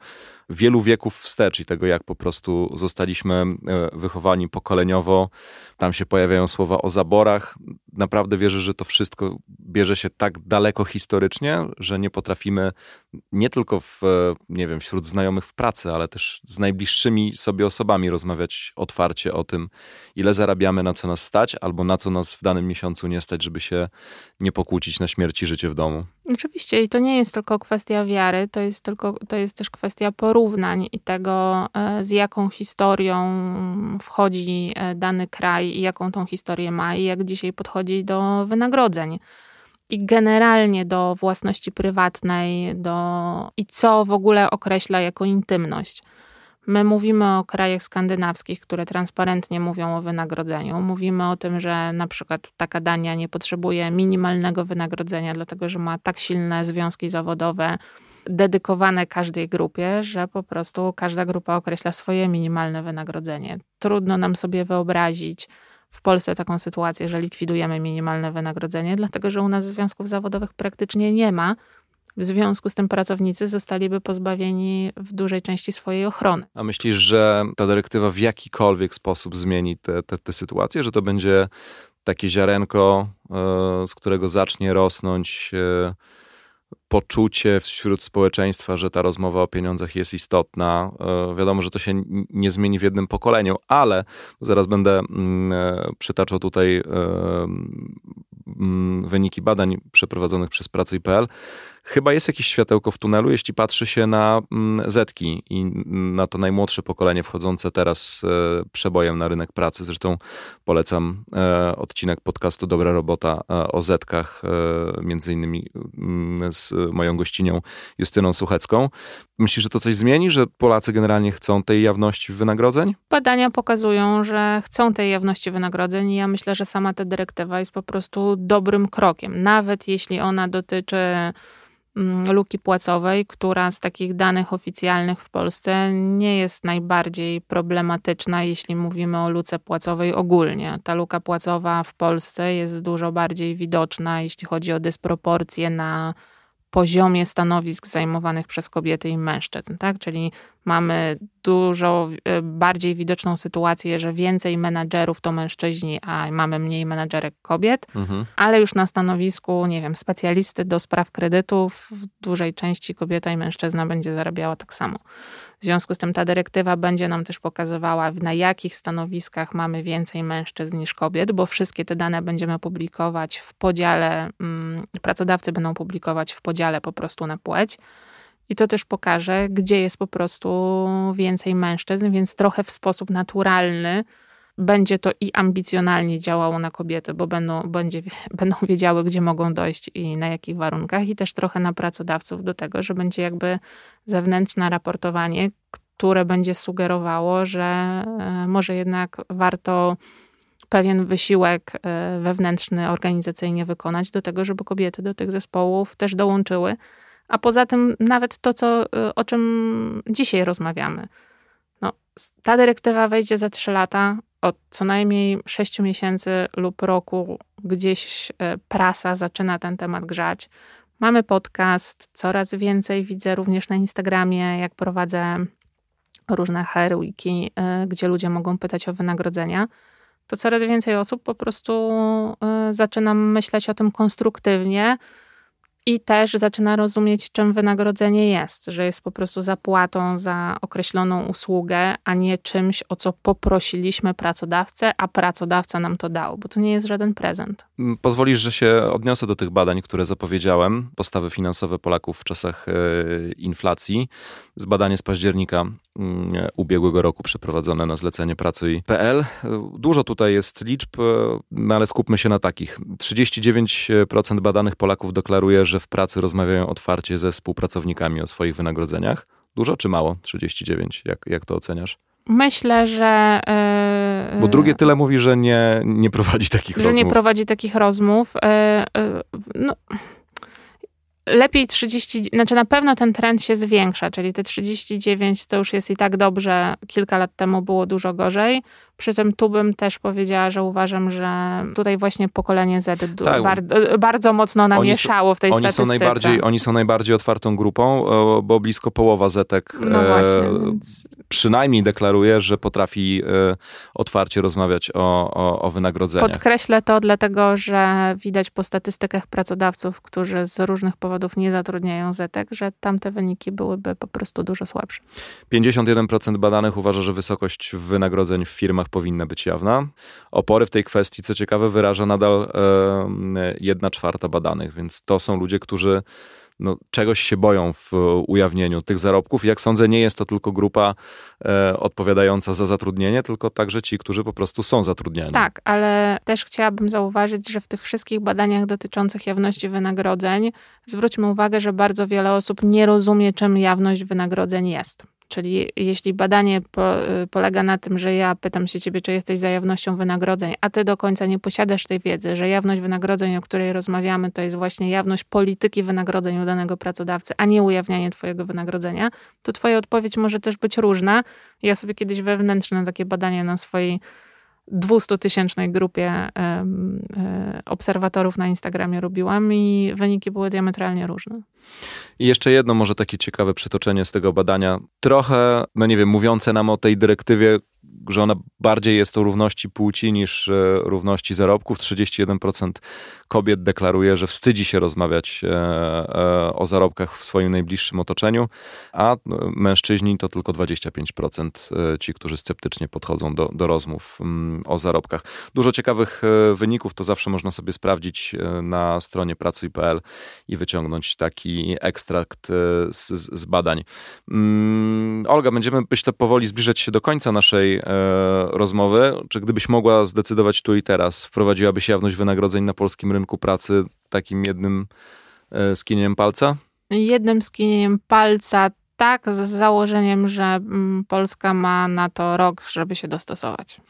wielu wieków wstecz i tego, jak po prostu zostaliśmy e, wychowani pokoleniowo. Tam się pojawiają słowa o zaborach. Naprawdę wierzę, że to wszystko bierze się tak daleko historycznie, że nie potrafimy nie tylko w, e, nie wiem, wśród znajomych w pracy, ale też z najbliższymi sobie osobami rozmawiać otwarcie o tym, ile zarabiamy, na co nas stać, albo na co nas w danym miesiącu nie stać, żeby się nie pokłócić na śmierć i życie w domu. Oczywiście i to nie jest tylko kwestia wiary, to jest, tylko, to jest też kwestia porównań i tego, e, z jaką historią wchodzi e, dany kraj i jaką tą historię ma i jak dzisiaj podchodzi do wynagrodzeń i generalnie do własności prywatnej, do i co w ogóle określa jako intymność. My mówimy o krajach skandynawskich, które transparentnie mówią o wynagrodzeniu. Mówimy o tym, że na przykład taka Dania nie potrzebuje minimalnego wynagrodzenia, dlatego że ma tak silne związki zawodowe dedykowane każdej grupie, że po prostu każda grupa określa swoje minimalne wynagrodzenie. Trudno nam sobie wyobrazić w Polsce taką sytuację, że likwidujemy minimalne wynagrodzenie, dlatego że u nas związków zawodowych praktycznie nie ma w związku z tym pracownicy zostaliby pozbawieni w dużej części swojej ochrony. A myślisz, że ta dyrektywa w jakikolwiek sposób zmieni tę sytuację, że to będzie takie ziarenko, e, z którego zacznie rosnąć e, poczucie wśród społeczeństwa, że ta rozmowa o pieniądzach jest istotna. E, wiadomo, że to się nie zmieni w jednym pokoleniu, ale zaraz będę mm, przytaczał tutaj mm, wyniki badań przeprowadzonych przez Pracuj.pl chyba jest jakieś światełko w tunelu, jeśli patrzy się na mm, Zetki i na to najmłodsze pokolenie wchodzące teraz e, przebojem na rynek pracy. Zresztą polecam e, odcinek podcastu Dobra Robota e, o Zetkach, między innymi mm, z moją gościnią Justyną Suchecką. Myślisz, że to coś zmieni, że Polacy generalnie chcą tej jawności wynagrodzeń? Badania pokazują, że chcą tej jawności wynagrodzeń i ja myślę, że sama ta dyrektywa jest po prostu dobrym krokiem. Nawet jeśli ona dotyczy luki płacowej, która z takich danych oficjalnych w Polsce nie jest najbardziej problematyczna, jeśli mówimy o luce płacowej ogólnie. Ta luka płacowa w Polsce jest dużo bardziej widoczna, jeśli chodzi o dysproporcje na poziomie stanowisk zajmowanych przez kobiety i mężczyzn, tak? Czyli mamy dużo e, bardziej widoczną sytuację, że więcej menadżerów to mężczyźni, a mamy mniej menadżerek kobiet, mhm. ale już na stanowisku, nie wiem, specjalisty do spraw kredytów w dużej części kobieta i mężczyzna będzie zarabiała tak samo. W związku z tym ta dyrektywa będzie nam też pokazywała, na jakich stanowiskach mamy więcej mężczyzn niż kobiet, bo wszystkie te dane będziemy publikować w podziale, mm, pracodawcy będą publikować w podziale po prostu na płeć. I to też pokaże, gdzie jest po prostu więcej mężczyzn, więc trochę w sposób naturalny będzie to i ambicjonalnie działało na kobiety, bo będą, będzie, będą wiedziały, gdzie mogą dojść i na jakich warunkach, i też trochę na pracodawców do tego, że będzie jakby zewnętrzne raportowanie, które będzie sugerowało, że e, może jednak warto pewien wysiłek e, wewnętrzny, organizacyjnie wykonać do tego, żeby kobiety do tych zespołów też dołączyły. A poza tym, nawet to, co, e, o czym dzisiaj rozmawiamy, No, ta dyrektywa wejdzie za 3 lata. Od co najmniej 6 miesięcy lub roku gdzieś e, prasa zaczyna ten temat grzać. Mamy podcast, coraz więcej widzę również na Instagramie, jak prowadzę różne HR e, gdzie ludzie mogą pytać o wynagrodzenia to coraz więcej osób po prostu y, zaczyna myśleć o tym konstruktywnie i też zaczyna rozumieć, czym wynagrodzenie jest, że jest po prostu zapłatą za określoną usługę, a nie czymś, o co poprosiliśmy pracodawcę, a pracodawca nam to dał, bo to nie jest żaden prezent. Mm, pozwolisz, że się odniosę do tych badań, które zapowiedziałem, postawy finansowe Polaków w czasach y, inflacji. Z badania z października ubiegłego roku przeprowadzone na zlecenie pracy.pl. Dużo tutaj jest liczb, no ale skupmy się na takich. 39% badanych Polaków deklaruje, że w pracy rozmawiają otwarcie ze współpracownikami o swoich wynagrodzeniach. Dużo czy mało? 39. Jak, jak to oceniasz? Myślę, że. Yy, Bo drugie tyle mówi, że nie, nie prowadzi takich że rozmów. Że nie prowadzi takich rozmów. Yy, yy, no lepiej 30, znaczy na pewno ten trend się zwiększa, czyli te 39 to już jest i tak dobrze, kilka lat temu było dużo gorzej. Przy tym tu bym też powiedziała, że uważam, że tutaj właśnie pokolenie Z tak, bar bardzo mocno namieszało w tej oni statystyce. Są najbardziej, oni są najbardziej otwartą grupą, bo blisko połowa Zetek no właśnie, e, więc... przynajmniej deklaruje, że potrafi e, otwarcie rozmawiać o, o, o wynagrodzeniach. Podkreślę to dlatego, że widać po statystykach pracodawców, którzy z różnych powodów nie zatrudniają Zetek, że tamte wyniki byłyby po prostu dużo słabsze. 51% badanych uważa, że wysokość wynagrodzeń w firmach powinna być jawna. Opory w tej kwestii, co ciekawe, wyraża nadal jedna czwarta badanych, więc to są ludzie, którzy no, czegoś się boją w ujawnieniu tych zarobków. Jak sądzę, nie jest to tylko grupa e, odpowiadająca za zatrudnienie, tylko także ci, którzy po prostu są zatrudniani. Tak, ale też chciałabym zauważyć, że w tych wszystkich badaniach dotyczących jawności wynagrodzeń zwróćmy uwagę, że bardzo wiele osób nie rozumie, czym jawność wynagrodzeń jest. Czyli jeśli badanie po, y, polega na tym, że ja pytam się ciebie, czy jesteś za jawnością wynagrodzeń, a ty do końca nie posiadasz tej wiedzy, że jawność wynagrodzeń, o której rozmawiamy, to jest właśnie jawność polityki wynagrodzeń u danego pracodawcy, a nie ujawnianie twojego wynagrodzenia, to twoja odpowiedź może też być różna. Ja sobie kiedyś wewnętrzne takie badanie na swojej 200-tysięcznej grupie e, obserwatorów na Instagramie robiłam i wyniki były diametralnie różne. I jeszcze jedno może takie ciekawe przytoczenie z tego badania. Trochę, no nie wiem, mówiące nam o tej dyrektywie, że ona bardziej jest o równości płci niż e, równości zarobków. 31% kobiet deklaruje, że wstydzi się rozmawiać e, e, o zarobkach w swoim najbliższym otoczeniu, a mężczyźni to tylko 25% ci, którzy sceptycznie podchodzą do, do rozmów mm, o zarobkach. Dużo ciekawych wyników to zawsze można sobie sprawdzić na stronie pracuj.pl i wyciągnąć taki ekstrakt z, z badań. Mm, Olga, będziemy myślę powoli zbliżać się do końca naszej rozmowy. Czy gdybyś mogła zdecydować tu i teraz, wprowadziłabyś jawność wynagrodzeń na polskim rynku pracy takim jednym e, skinieniem palca? Jednym skinieniem palca tak, z założeniem, że mm, Polska ma na to rok, żeby się dostosować.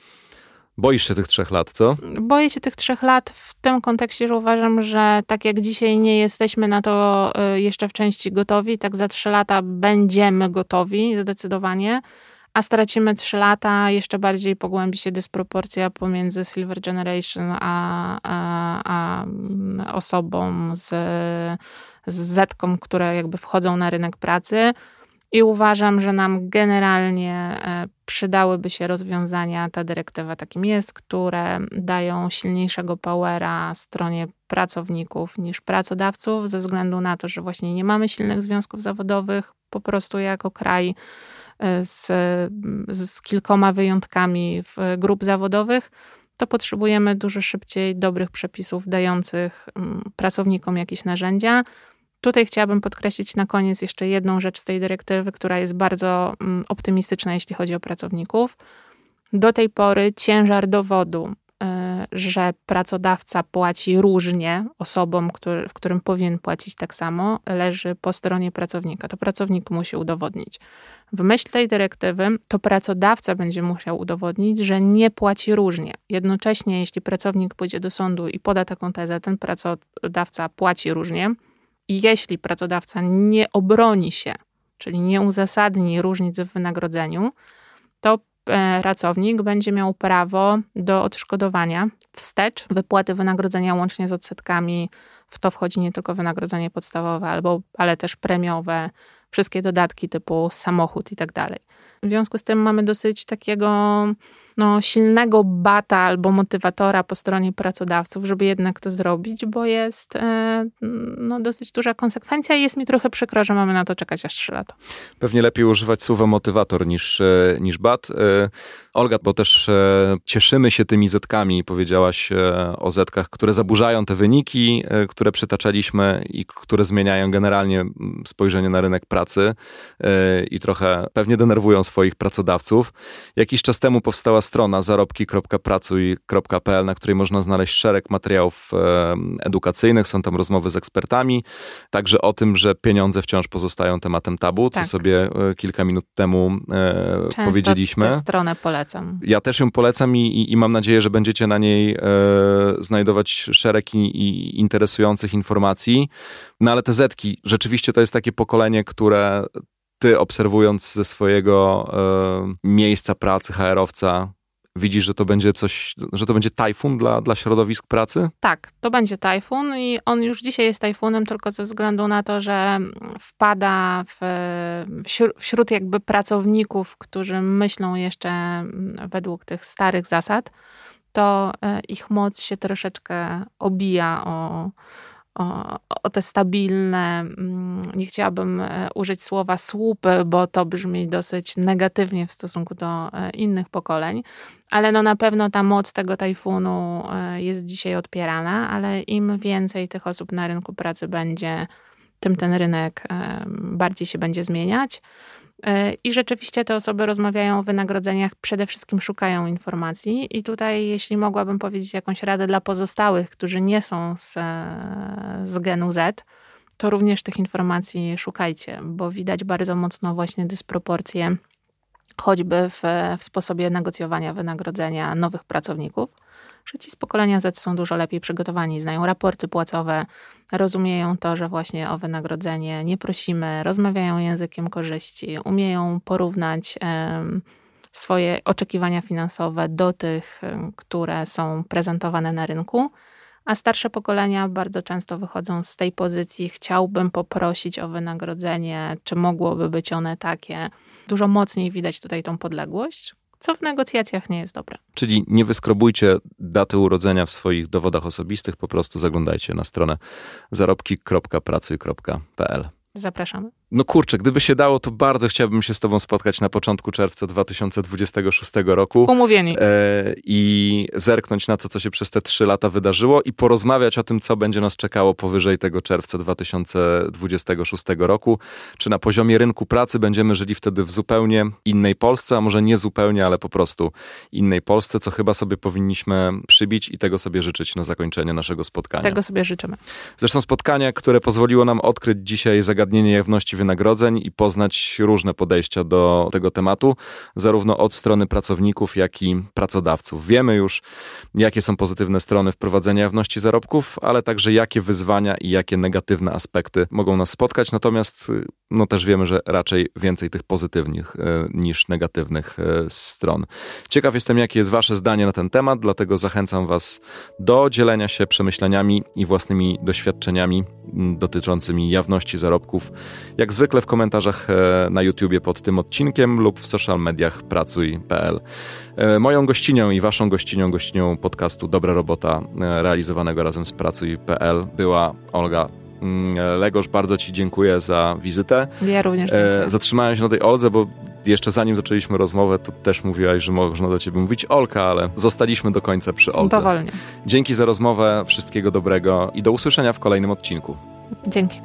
Boisz się tych trzech lat, co? Boję się tych trzech lat w tym kontekście, że uważam, że tak jak dzisiaj nie jesteśmy na to e, jeszcze w części gotowi, tak za trzy lata będziemy gotowi zdecydowanie a stracimy 3 lata, jeszcze bardziej pogłębi się dysproporcja pomiędzy Silver Generation a, a, a osobą z, z zetką, które jakby wchodzą na rynek pracy. I uważam, że nam generalnie e, przydałyby się rozwiązania, ta dyrektywa takim jest, które dają silniejszego powera stronie pracowników niż pracodawców, ze względu na to, że właśnie nie mamy silnych związków zawodowych, po prostu jako kraj z, z kilkoma wyjątkami w grup zawodowych, to potrzebujemy dużo szybciej dobrych przepisów dających mm, pracownikom jakieś narzędzia. Tutaj chciałabym podkreślić na koniec jeszcze jedną rzecz z tej dyrektywy, która jest bardzo mm, optymistyczna, jeśli chodzi o pracowników. Do tej pory ciężar dowodu, że pracodawca płaci różnie osobom, który, w którym powinien płacić tak samo, leży po stronie pracownika. To pracownik musi udowodnić. W myśl tej dyrektywy to pracodawca będzie musiał udowodnić, że nie płaci różnie. Jednocześnie, jeśli pracownik pójdzie do sądu i poda taką tezę, ten pracodawca płaci różnie, i jeśli pracodawca nie obroni się, czyli nie uzasadni różnic w wynagrodzeniu, to e, pracownik będzie miał prawo do odszkodowania wstecz wypłaty wynagrodzenia łącznie z odsetkami. W to wchodzi nie tylko wynagrodzenie podstawowe, albo, ale też premiowe, wszystkie dodatki typu samochód i tak dalej. W związku z tym mamy dosyć takiego no, silnego bata albo motywatora po stronie pracodawców, żeby jednak to zrobić, bo jest e, no, dosyć duża konsekwencja i jest mi trochę przykro, że mamy na to czekać aż 3 lata. Pewnie lepiej używać słowa motywator niż, e, niż bat. E, Olga, bo też cieszymy się tymi zetkami, powiedziałaś o zetkach, które zaburzają te wyniki, które przytaczaliśmy i które zmieniają generalnie spojrzenie na rynek pracy i trochę pewnie denerwują swoich pracodawców. Jakiś czas temu powstała strona zarobki.pracuj.pl, na której można znaleźć szereg materiałów edukacyjnych, są tam rozmowy z ekspertami, także o tym, że pieniądze wciąż pozostają tematem tabu, co tak. sobie e, kilka minut temu e, Często powiedzieliśmy. Tę stronę polecam. Ja też ją polecam i, i, i mam nadzieję, że będziecie na niej e, znajdować szereg i, i interesujących informacji. No ale te zetki, rzeczywiście to jest takie pokolenie, które ty obserwując ze swojego e, miejsca pracy HR-owca, widzisz, że to będzie coś, że to będzie tajfun dla, dla środowisk pracy? Tak, to będzie tajfun i on już dzisiaj jest tajfunem tylko ze względu na to, że wpada w, wśród jakby pracowników, którzy myślą jeszcze według tych starych zasad, to e, ich moc się troszeczkę obija o, o, o, te stabilne, mm, nie chciałabym e, użyć słowa słupy, bo to brzmi dosyć negatywnie w stosunku do e, innych pokoleń, ale no na pewno ta moc tego tajfunu e, jest dzisiaj odpierana, ale im więcej tych osób na rynku pracy będzie, tym ten rynek bardziej się będzie zmieniać. E, I rzeczywiście te osoby rozmawiają o wynagrodzeniach, przede wszystkim szukają informacji. I tutaj, jeśli mogłabym powiedzieć jakąś radę dla pozostałych, którzy nie są z, e, z genu Z, to również tych informacji szukajcie, bo widać bardzo mocno właśnie dysproporcje, choćby w, w sposobie negocjowania wynagrodzenia nowych pracowników że ci z pokolenia Z są dużo lepiej przygotowani, znają raporty płacowe, rozumieją to, że właśnie o wynagrodzenie nie prosimy, rozmawiają językiem korzyści, umieją porównać swoje oczekiwania finansowe do tych, które są prezentowane na rynku. A starsze pokolenia bardzo często wychodzą z tej pozycji: chciałbym poprosić o wynagrodzenie, czy mogłoby być one takie. Dużo mocniej widać tutaj tą podległość co w negocjacjach nie jest dobre. Czyli nie wyskrobujcie daty urodzenia w swoich dowodach osobistych, po prostu zaglądajcie na stronę zarobki.pracuj.pl. Zapraszamy. No kurczę, gdyby się dało, to bardzo chciałbym się z Tobą spotkać na początku czerwca 2026 roku. Umówieni. E, I zerknąć na to, co się przez te trzy lata wydarzyło i porozmawiać o tym, co będzie nas czekało powyżej tego czerwca 2026 roku. Czy na poziomie rynku pracy będziemy żyli wtedy w zupełnie innej Polsce, a może nie zupełnie, ale po prostu innej Polsce, co chyba sobie powinniśmy przybić i tego sobie życzyć na zakończenie naszego spotkania. Tego sobie życzymy. Zresztą spotkanie, które pozwoliło nam odkryć dzisiaj zagadnienie jawności wynagrodzeń i poznać różne podejścia do tego tematu, zarówno od strony pracowników, jak i pracodawców. Wiemy już, jakie są pozytywne strony wprowadzenia jawności zarobków, ale także jakie wyzwania i jakie negatywne aspekty mogą nas spotkać. Natomiast no też wiemy, że raczej więcej tych pozytywnych e, niż negatywnych e, stron. Ciekaw jestem, jakie jest Wasze zdanie na ten temat, dlatego zachęcam Was do dzielenia się przemyśleniami i własnymi doświadczeniami dotyczącymi jawności zarobków. Jak zwykle w komentarzach e, na YouTubie pod tym odcinkiem lub w social mediach pracuj.pl. Moją gościnią i waszą gościnią, gościnią podcastu Dobra Robota realizowanego razem z pracuj.pl była Olga Legosz, bardzo Ci dziękuję za wizytę. Ja również dziękuję. Zatrzymałem się na tej Oldze, bo jeszcze zanim zaczęliśmy rozmowę, to też mówiłaś, że można do Ciebie mówić Olka, ale zostaliśmy do końca przy Oldze. Dowolnie. Dzięki za rozmowę, wszystkiego dobrego i do usłyszenia w kolejnym odcinku. Dzięki.